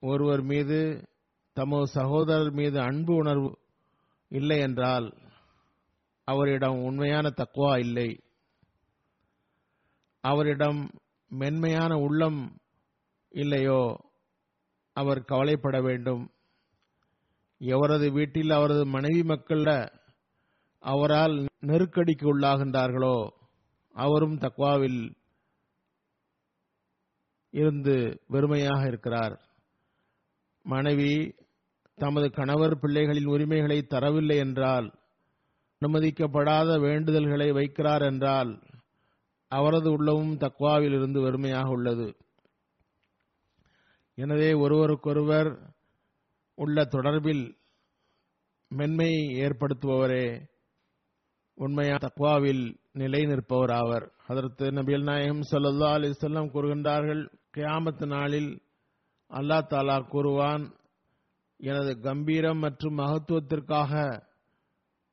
ஒருவர் மீது தமது சகோதரர் மீது அன்பு உணர்வு இல்லை என்றால் அவரிடம் உண்மையான தக்குவா இல்லை. அவரிடம் மென்மையான உள்ளம் இல்லையோ அவர் கவலைப்பட வேண்டும். எவரது வீட்டில் அவரது மனைவி மக்கள அவரால் நெருக்கடிக்கு உள்ளாகின்றார்களோ அவரும் தக்வாவில் இருந்து வெறுமையாக இருக்கிறார். மனைவி தமது கணவர் பிள்ளைகளின் உரிமைகளை தரவில்லை என்றால் அனுமதிக்கப்படாத வேண்டுதல்களை வைக்கிறார் என்றால் அவரது உள்ளமும் தக்வாவில் இருந்து வெறுமையாக உள்ளது. எனவே ஒருவருக்கொருவர் உள்ள தொடர்பில் மென்மையை ஏற்படுத்துபவரே உண்மையான தக்வாவில் நிலை நிற்பவர் ஆவர் அதற்கு நபியல் நாயகம் சல்லா அலிசல்லாம் கூறுகின்றார்கள் கியாமத்து நாளில் அல்லா தாலா கூறுவான் எனது கம்பீரம் மற்றும் மகத்துவத்திற்காக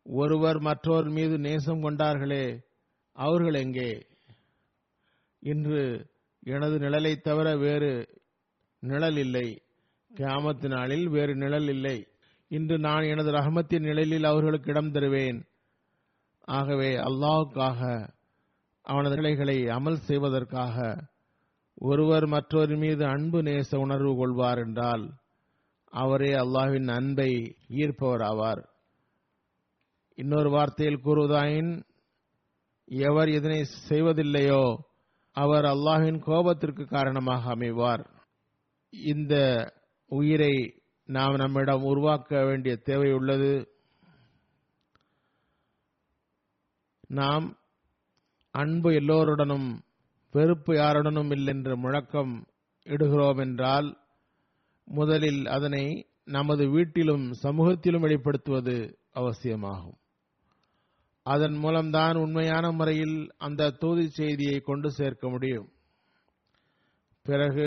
ஒருவர் மற்றோர் மீது நேசம் கொண்டார்களே அவர்கள் எங்கே? இன்று எனது நிழலை தவிர வேறு நிழல் இல்லை கியாமத்து நாளில் வேறு நிழல் இல்லை இன்று நான் எனது ரஹமத்தின் நிழலில் அவர்களுக்கு இடம் தருவேன். ஆகவே அல்லாஹுக்காக அவனது நிலைகளை அமல் செய்வதற்காக ஒருவர் மற்றொரு மீது அன்பு நேச உணர்வு கொள்வார் என்றால் அவரே அல்லாஹின் அன்பை ஈர்ப்பவர் ஆவார் இன்னொரு வார்த்தையில் கூறுவதாயின் எவர் இதனை செய்வதில்லையோ அவர் அல்லாஹின் கோபத்திற்கு காரணமாக அமைவார். இந்த உயிரை நாம் நம்மிடம் உருவாக்க வேண்டிய தேவை உள்ளது. நாம் அன்பு எல்லோருடனும் வெறுப்பு யாருடனும் இல்லென்று முழக்கம் இடுகிறோம் என்றால் முதலில் அதனை நமது வீட்டிலும் சமூகத்திலும் வெளிப்படுத்துவது அவசியமாகும். அதன் மூலம்தான் உண்மையான முறையில் அந்த தூதி செய்தியை கொண்டு சேர்க்க முடியும். பிறகு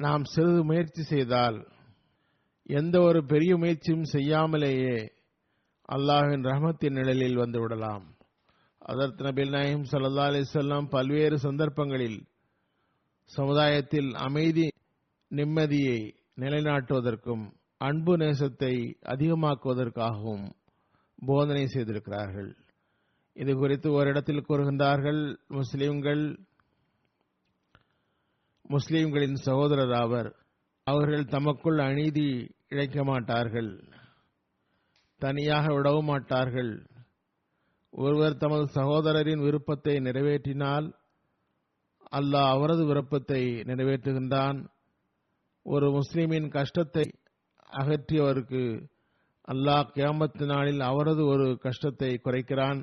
நாம் சிறிது முயற்சி செய்தால் எந்த ஒரு பெரிய முயற்சியும் செய்யாமலேயே அல்லாஹின் ரஹமத்தின் நிழலில் வந்து விடலாம். அதற்கு நபில் நாயிம் சல்லா அலிசல்லாம் பல்வேறு சந்தர்ப்பங்களில் சமுதாயத்தில் அமைதி நிம்மதியை நிலைநாட்டுவதற்கும் அன்பு நேசத்தை அதிகமாக்குவதற்காகவும் போதனை செய்திருக்கிறார்கள். இது குறித்து ஓரிடத்தில் கூறுகின்றார்கள் முஸ்லிம்கள் முஸ்லிம்களின் சகோதரர் ஆவர். அவர்கள் தமக்குள் அநீதி இழைக்க மாட்டார்கள். தனியாக விடவும் மாட்டார்கள். ஒருவர் தமது சகோதரரின் விருப்பத்தை நிறைவேற்றினால் அல்லாஹ் அவரது விருப்பத்தை நிறைவேற்றுகின்றான். ஒரு முஸ்லிமின் கஷ்டத்தை அகற்றியவருக்கு அல்லாஹ் கியாமத்து நாளில் அவரது ஒரு கஷ்டத்தை குறைக்கிறான்.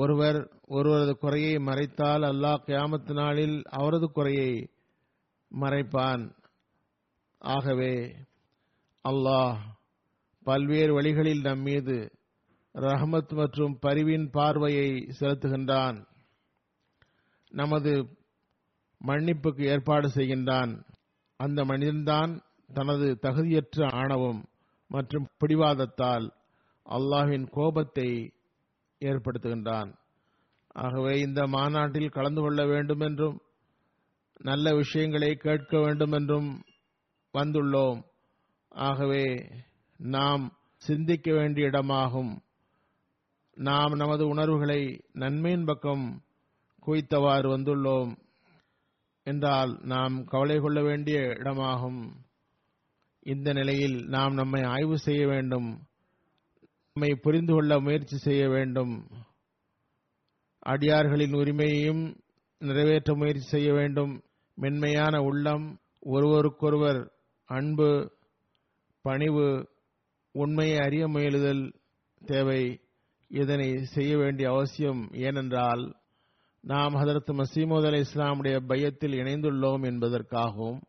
ஒருவர் ஒருவரது குறையை மறைத்தால் அல்லாஹ் கியாமத்து நாளில் அவரது குறையை மறைப்பான். ஆகவே அல்லாஹ் பல்வேறு வழிகளில் நம் மீது ரஹமத் மற்றும் பரிவின் பார்வையை செலுத்துகின்றான். நமது மன்னிப்புக்கு ஏற்பாடு செய்கின்றான். அந்த மனிதன்தான் தனது தகுதியற்ற ஆணவம் மற்றும் பிடிவாதத்தால் அல்லாஹின் கோபத்தை ஏற்படுத்துகின்றான். ஆகவே இந்த மாநாட்டில் கலந்து கொள்ள வேண்டும் என்றும் நல்ல விஷயங்களை கேட்க வேண்டும் என்றும் வந்துள்ளோம். ஆகவே நாம் சிந்திக்க வேண்டிய இடமாகும். நாம் நமது உணர்வுகளை நன்மையின் பக்கம் குவித்தவாறு வந்துள்ளோம். என்றால் நாம் கவலை கொள்ள வேண்டிய இடமாகும். இந்த நிலையில் நாம் நம்மை ஆய்வு செய்ய வேண்டும். நம்மை புரிந்து கொள்ள முயற்சி செய்ய வேண்டும். அடியார்களின் உரிமையையும் நிறைவேற்ற முயற்சி செய்ய வேண்டும். மென்மையான உள்ளம் ஒருவருக்கொருவர் அன்பு பணிவு உண்மையை அறிய முயலுதல் தேவை. இதனை செய்ய வேண்டிய அவசியம் ஏனென்றால் நாம் ஹதரத் மசீமோத் அலி இஸ்லாமுடைய பையத்தில் இணைந்துள்ளோம் என்பதற்காகவும்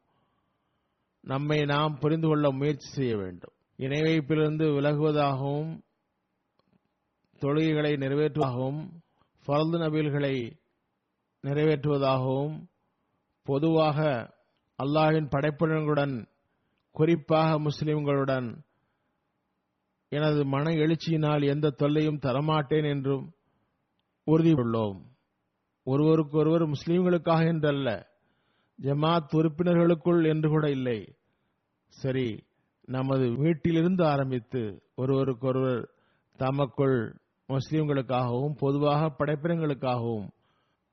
நம்மை நாம் புரிந்து கொள்ள முயற்சி செய்ய வேண்டும். இணைவைப்பிலிருந்து விலகுவதாகவும் தொழுகைகளை நிறைவேற்றுவதாகவும் பரந்து நபீல்களை நிறைவேற்றுவதாகவும் பொதுவாக அல்லாஹின் படைப்பினர்களுடன் குறிப்பாக முஸ்லிம்களுடன் எனது மன எழுச்சியினால் எந்த தொல்லையும் தரமாட்டேன் என்றும் உறுதியுள்ளோம். ஒருவருக்கொருவர் முஸ்லிம்களுக்காக என்றல்ல ஜமாத் உறுப்பினர்களுக்குள் என்று கூட இல்லை. சரி நமது வீட்டிலிருந்து ஆரம்பித்து ஒருவருக்கொருவர் தமக்குள் முஸ்லிம்களுக்காகவும் பொதுவாக படைப்பினங்களுக்காகவும்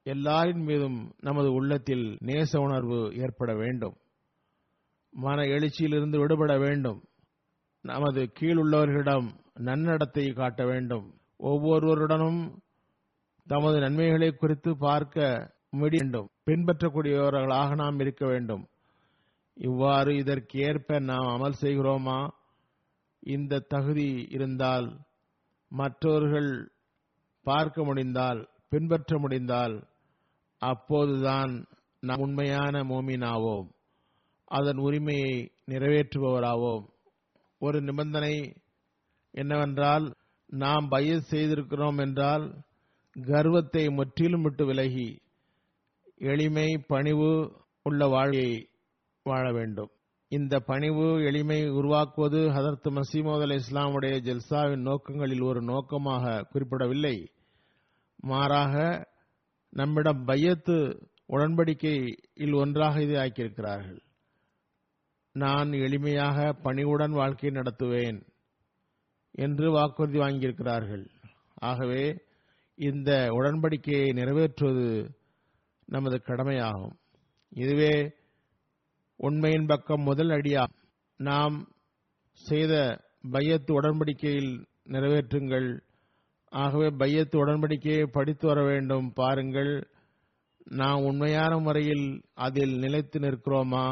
எல்லாரின் மீதும் நமது உள்ளத்தில் நேச உணர்வு ஏற்பட வேண்டும். மன எழுச்சியிலிருந்து விடுபட வேண்டும். நமது கீழுள்ளவர்களிடம் நன்னடத்தை காட்ட வேண்டும். ஒவ்வொருவருடனும் தமது நன்மைகளை குறித்து பார்க்க வேண்டும். பின்பற்றக்கூடியவர்களாக நாம் இருக்க வேண்டும். இவ்வாறு இதற்கேற்ப நாம் அமல் செய்கிறோமா? இந்த தகுதி இருந்தால் மற்றவர்கள் பார்க்க முடிந்தால் பின்பற்ற முடிந்தால் அப்போதுதான் நாம் உண்மையான மோமினாவோம். அதன் உரிமையை நிறைவேற்றுபவராவோம். ஒரு நிபந்தனை என்னவென்றால் நாம் பையஸ் செய்திருக்கிறோம் என்றால் கர்வத்தை முற்றிலும் விட்டு விலகி எளிமை பணிவு உள்ள வாழ்க்கையை வாழ வேண்டும். இந்த பணிவு எளிமை உருவாக்குவது ஹதரத் மசீமோத் அலி இஸ்லாமுடைய ஜல்சாவின் நோக்கங்களில் ஒரு நோக்கமாக குறிப்பிடவில்லை. மாறாக நம்மிடம் பையத்து உடன்படிக்கையில் ஒன்றாக இதை ஆக்கியிருக்கிறார்கள். நான் எளிமையாக பணிவுடன் வாழ்க்கை நடத்துவேன் என்று வாக்குறுதி வாங்கியிருக்கிறார்கள். ஆகவே இந்த உடன்படிக்கையை நிறைவேற்றுவது நமது கடமையாகும். இதுவே உண்மையின் பக்கம் முதல் அடியா நாம் செய்த பையத்து உடன்படிக்கையில் நிறைவேற்றுங்கள். ஆகவே பையத்து உடன்படிக்கையை படித்து வர வேண்டும். பாருங்கள் நாம் உண்மையான முறையில் அதில் நிலைத்து நிற்கிறோமா?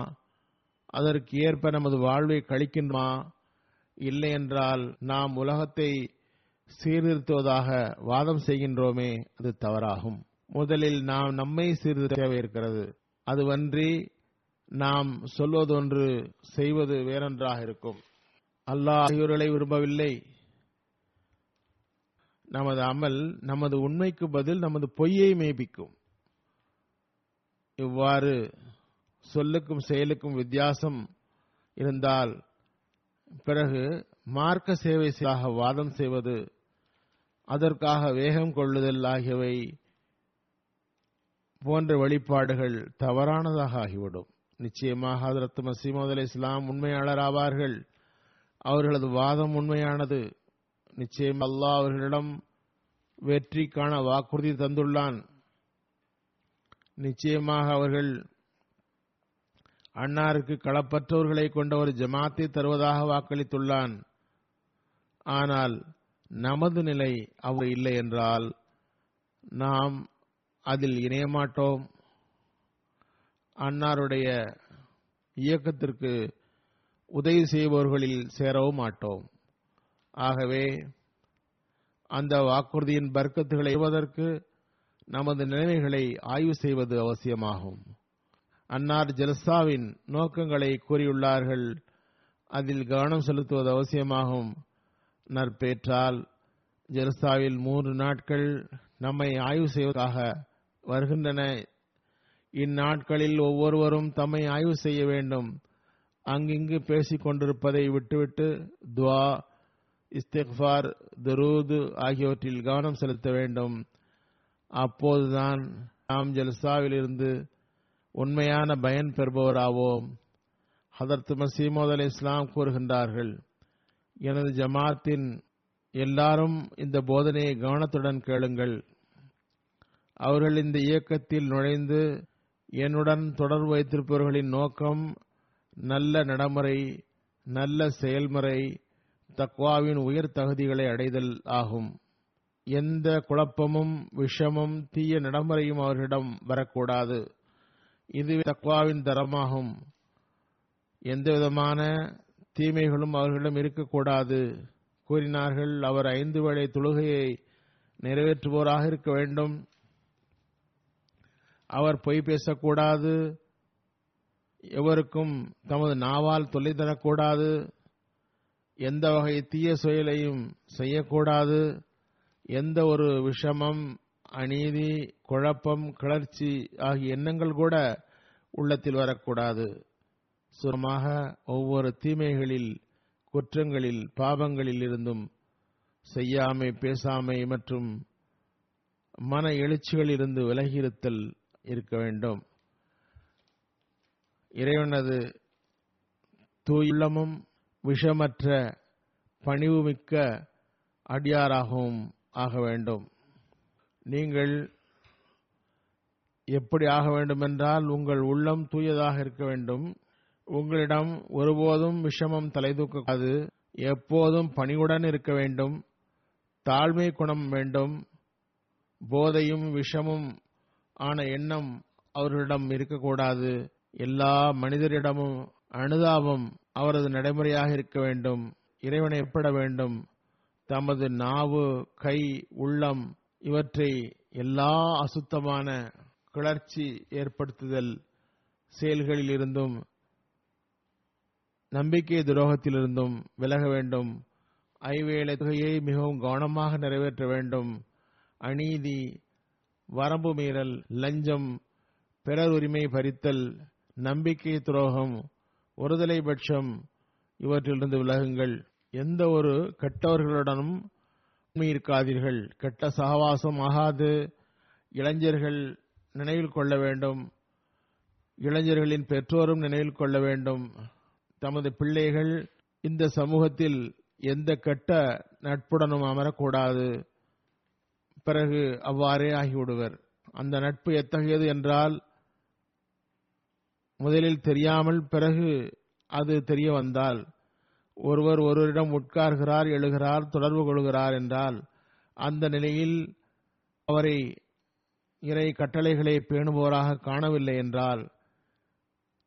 அதற்கு ஏற்ப நமது வாழ்வை கழிக்கின்றோமா? இல்லை என்றால் நாம் உலகத்தை சீர்திருத்துவதாக வாதம் செய்கின்றோமே அது தவறாகும். முதலில் நாம் நம்மை சீர்திருத்த தேவை இருக்கிறது அதுவன்றி நாம் சொல்வதொன்று செய்வது வேறொன்றாக இருக்கும். அல்லாஹ் ஆகியோர்களை விரும்பவில்லை. நமது அமல் நமது உண்மைக்கு பதில் நமது பொய்யை மெய்ப்பிக்கும். இவ்வாறு சொல்லுக்கும் செயலுக்கும் வித்தியாசம் இருந்தால் பிறகு மார்க்க சேவை செய்தாக வாதம் செய்வது அதற்காக வேகம் கொள்ளுதல் ஆகியவை போன்ற வெளிப்பாடுகள் தவறானதாக ஆகிவிடும். நிச்சயமாக ஹதரத் மசீமது அலி இஸ்லாம் உண்மையாளர் ஆவார்கள். அவர்களது வாதம் உண்மையானது. நிச்சயம் அல்லாஹ் அவர்களிடம் வெற்றிக்கான வாக்குறுதி தந்துள்ளான். நிச்சயமாக அவர்கள் அன்னாருக்கு களப்பற்றவர்களை கொண்ட ஒரு ஜமாத்தை தருவதாக வாக்களித்துள்ளான். ஆனால் நமது நிலை அவர் இல்லை என்றால் நாம் அதில் இணையமாட்டோம். அன்னாருடைய இயக்கத்திற்கு உதவி செய்பவர்களில் சேரவும் மாட்டோம். ஆகவே அந்த வாக்குறுதியின் பர்க்கத்துகளை எழுவதற்கு நமது நிலைமைகளை ஆய்வு செய்வது அவசியமாகும். அன்னார் ஜல்சாவின் நோக்கங்களை கூறியுள்ளார்கள். அதில் கவனம் செலுத்துவது அவசியமாகும். நற்பேற்றால் ஜல்சாவில் மூன்று நாட்கள் நம்மை ஆய்வு செய்வதற்காக வருகின்றன இந்நாட்களில் ஒவ்வொருவரும் தம்மை ஆய்வு செய்ய வேண்டும். அங்கிங்கு பேசிக் கொண்டிருப்பதை விட்டுவிட்டு துவா இஸ்திக்ஃபார் துரூது ஆகியவற்றில் கவனம் செலுத்த வேண்டும். அப்போதுதான் நாம் ஜல்சாவிலிருந்து உண்மையான பயன் பெறுபவராவோம். ஹதரத் மசீமோத் அலி இஸ்லாம் கூறுகின்றார்கள் எனது ஜமாத்தின் எல்லாரும் இந்த போதனையை கவனத்துடன் கேளுங்கள். அவர்கள் இந்த இயக்கத்தில் நுழைந்து என்னுடன் தொடர்பு வைத்திருப்பவர்களின் நோக்கம் நல்ல நடைமுறை நல்ல செயல்முறை தக்வாவின் உயர் தகுதிகளை அடைதல் ஆகும். எந்த குழப்பமும் விஷமும் தீய நடைமுறையும் அவர்களிடம் வரக்கூடாது. இது தக்வாவின் தரமாகும். எந்தவிதமான தீமைகளும் அவர்களிடம் இருக்கக்கூடாது. கூறினார்கள் அவர் ஐந்து வேளை தொழுகையை நிறைவேற்றுவோராக இருக்க வேண்டும். அவர் பொய் பேசக்கூடாது. எவருக்கும் தமது நாவால் தொல்லை தரக்கூடாது. எந்த வகை தீய செயலையும் செய்யக்கூடாது. எந்த ஒரு விஷமம் அநீதி குழப்பம் கிளர்ச்சி ஆகிய எண்ணங்கள் கூட உள்ளத்தில் வரக்கூடாது. சுரமாக ஒவ்வொரு தீமைகளில் குற்றங்களில் பாவங்களில் இருந்தும் செய்யாமை பேசாமை மற்றும் மன எழுச்சிகளிலிருந்து விலகியிருத்தல் இருக்க வேண்டும். இறைவனது தூயுள்ளமும் விஷமற்ற பணிவுமிக்க அடியாராகவும் ஆக வேண்டும். நீங்கள் எப்படி ஆக வேண்டுமென்றால் உங்கள் உள்ளம் தூயதாக இருக்க வேண்டும். உங்களிடம் ஒருபோதும் விஷமம் தலைதூக்கக்கூடாது. எப்போதும் பணிவுடன் இருக்க வேண்டும். தாழ்மை குணம் வேண்டும். போதையும் விஷமும் ஆன எண்ணம் அவர்களிடம் இருக்கக்கூடாது. எல்லா மனிதரிடமும் அனுதாபம் அவரது நடைமுறையாக இருக்க வேண்டும். இறைவனை எப்பட வேண்டும்? தமது நாவு கை உள்ளம் இவற்றை எல்லா அசுத்தமான கிளர்ச்சி ஏற்படுத்துதல் செயல்களில் இருந்தும் நம்பிக்கை துரோகத்திலிருந்தும் விலக வேண்டும். ஐவேளை தொகையை மிகவும் கவனமாக நிறைவேற்ற வேண்டும். அநீதி வரம்பு மீறல் லஞ்சம் பிறர் உரிமை பறித்தல் நம்பிக்கை துரோகம் ஒருதலை பட்சம் இவற்றிலிருந்து விலகுங்கள். எந்த ஒரு கெட்டவர்களுடனும் இருக்காதீர்கள். கெட்ட சகவாசம் ஆகாது. இளைஞர்கள் நினைவில் கொள்ள வேண்டும். இளைஞர்களின் பெற்றோரும் நினைவில் கொள்ள வேண்டும். தமது பிள்ளைகள் இந்த சமூகத்தில் எந்த கெட்ட நட்புடனும் அமரக்கூடாது. பிறகு அவ்வாறே ஆகிவிடுவர். அந்த நட்பு எத்தகையது என்றால் முதலில் தெரியாமல் பிறகு அது தெரிய வந்தால் ஒருவர் ஒருவரிடம் உட்கார்கிறார் எழுகிறார் தொடர்பு கொள்கிறார் என்றால் அந்த நிலையில் அவரை இறை கட்டளைகளை பேணுபவராக காணவில்லை என்றால்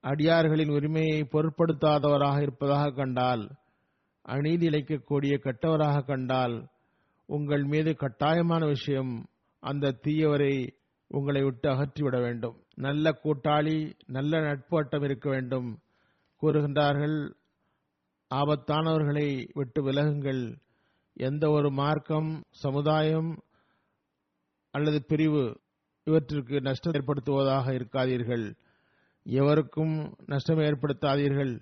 அடியார்களின் உரிமையை பொருட்படுத்தாதவராக இருப்பதாக கண்டால் அநீதி இழைக்கக்கூடிய கெட்டவராக கண்டால் உங்கள் மீது கட்டாயமான விஷயம் அந்த தீயவரை உங்களை விட்டு அகற்றிவிட வேண்டும். நல்ல கூட்டாளி நல்ல நட்பு வட்டம் இருக்க வேண்டும். கூறுகின்றார்கள் ஆபத்தானவர்களை விட்டு விலகுங்கள். எந்த ஒரு மார்க்கம் சமுதாயம் அல்லது பிரிவு இவற்றிற்கு நஷ்டம் ஏற்படுத்துவதாக இருக்காதீர்கள். எவருக்கும் நஷ்டம் ஏற்படுத்தாதீர்கள்.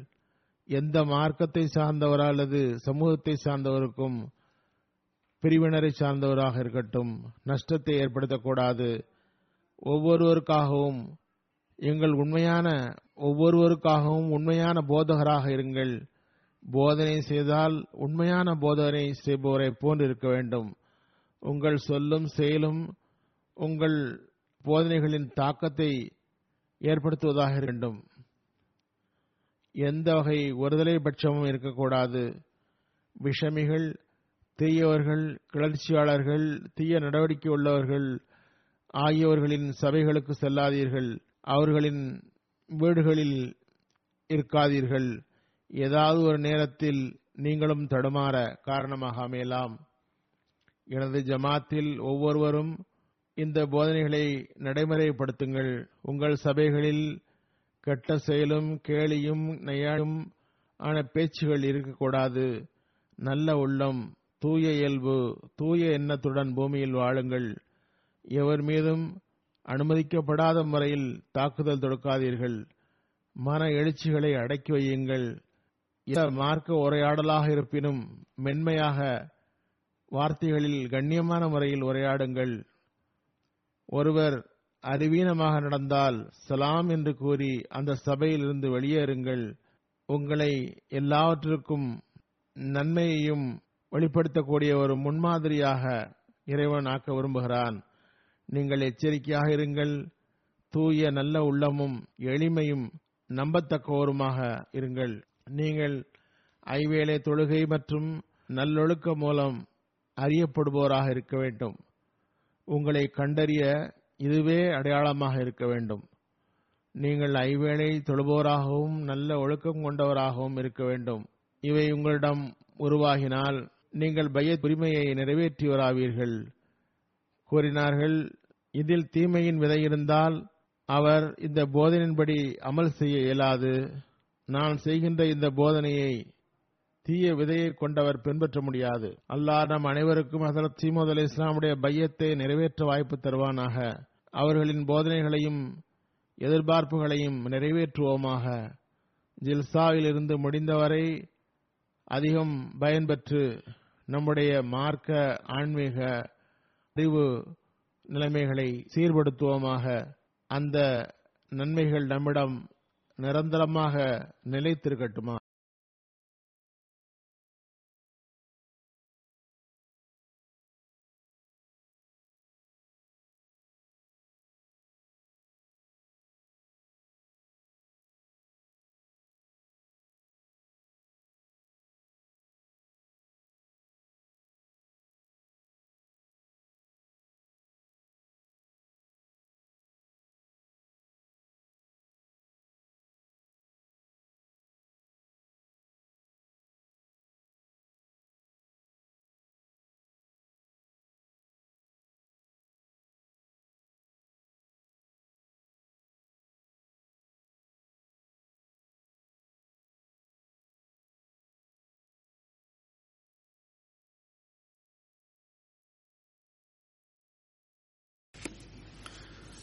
எந்த மார்க்கத்தை சார்ந்தவரா அல்லது சமூகத்தை சார்ந்தவருக்கும் பிரிவினரை சார்ந்தவராக இருக்கட்டும் நஷ்டத்தை ஏற்படுத்தக்கூடாது. ஒவ்வொருவருக்காகவும் எங்கள் உண்மையான ஒவ்வொருவருக்காகவும் உண்மையான போதகராக இருங்கள். போதனை செய்தால் உண்மையான போதனை செய்பவரை போன்று இருக்க வேண்டும். உங்கள் சொல்லும் செயலும் உங்கள் போதனைகளின் தாக்கத்தை ஏற்படுத்துவதாக வேண்டும். எந்த வகை ஒருதலை பட்சமும் இருக்கக்கூடாது. விஷமிகள் தீயவர்கள் கிளர்ச்சியாளர்கள் தீய நடவடிக்கை உள்ளவர்கள் ஆகியவர்களின் சபைகளுக்கு செல்லாதீர்கள். அவர்களின் வீடுகளில் இருக்காதீர்கள். ஏதாவது ஒரு நேரத்தில் நீங்களும் தடுமாற காரணமாக அமையலாம் எனது ஜமாத்தில் ஒவ்வொருவரும் இந்த போதனைகளை நடைமுறைப்படுத்துங்கள். உங்கள் சபைகளில் கெட்ட செயலும் கேலியும் நையாடும் ஆன பேச்சுகள் இருக்கக்கூடாது. நல்ல உள்ளம் தூய இயல்பு தூய எண்ணத்துடன் பூமியில் வாழுங்கள். எவர் மீதும் அனுமதிக்கப்படாத முறையில் தாக்குதல் தொடுக்காதீர்கள். மன எழுச்சிகளை அடக்கி வையுங்கள். மார்க்க உரையாடலாக இருப்பினும் மென்மையாக வார்த்தைகளில் கண்ணியமான முறையில் உரையாடுங்கள். ஒருவர் அறிவீனமாக நடந்தால் சலாம் என்று கூறி அந்த சபையிலிருந்து வெளியேறுங்கள். உங்களை எல்லாவற்றிற்கும் நன்மையையும் வெளிப்படுத்தக்கூடிய ஒரு முன்மாதிரியாக இறைவன் ஆக்க விரும்புகிறான். நீங்கள் எச்சரிக்கையாக இருங்கள். தூய நல்ல உள்ளமும் எளிமையும் நம்பத்தக்கவருமாக இருங்கள். நீங்கள் ஐவேளை தொழுகை மற்றும் நல்லொழுக்க மூலம் அறியப்படுவோராக இருக்க வேண்டும். உங்களை கண்டறிய இதுவே அடையாளமாக இருக்க வேண்டும். நீங்கள் ஐவேளை தொழுபவராகவும் நல்ல ஒழுக்கம் கொண்டவராகவும் இருக்க வேண்டும். இவை உங்களிடம் உருவாகினால் நீங்கள் பைய உரிமையை நிறைவேற்றியவராவீர்கள் கூறினார்கள் இதில் தீமையின் விதை இருந்தால் அவர் இந்த போதனையின்படி அமல் செய்ய இயலாது. நான் செய்கின்ற இந்த போதனையை தீய விதையை கொண்டவர் பின்பற்ற முடியாது. அல்லாஹ் நம் அனைவருக்கும் ஹசரத் சீமோத் அலி இஸ்லாமுடைய பையத்தை நிறைவேற்ற வாய்ப்பு தருவானாக. அவர்களின் போதனைகளையும் எதிர்பார்ப்புகளையும் நிறைவேற்றுவோமாக. ஜில்சாவில் இருந்து முடிந்தவரை அதிகம் பயன்பெற்று நம்முடைய மார்க்க ஆன்மீக அறிவு நிலைமைகளை சீர்படுத்துவோமாக. அந்த நன்மைகள் நம்மிடம் நிரந்தரமாக நிலைத்திருக்கட்டுமா?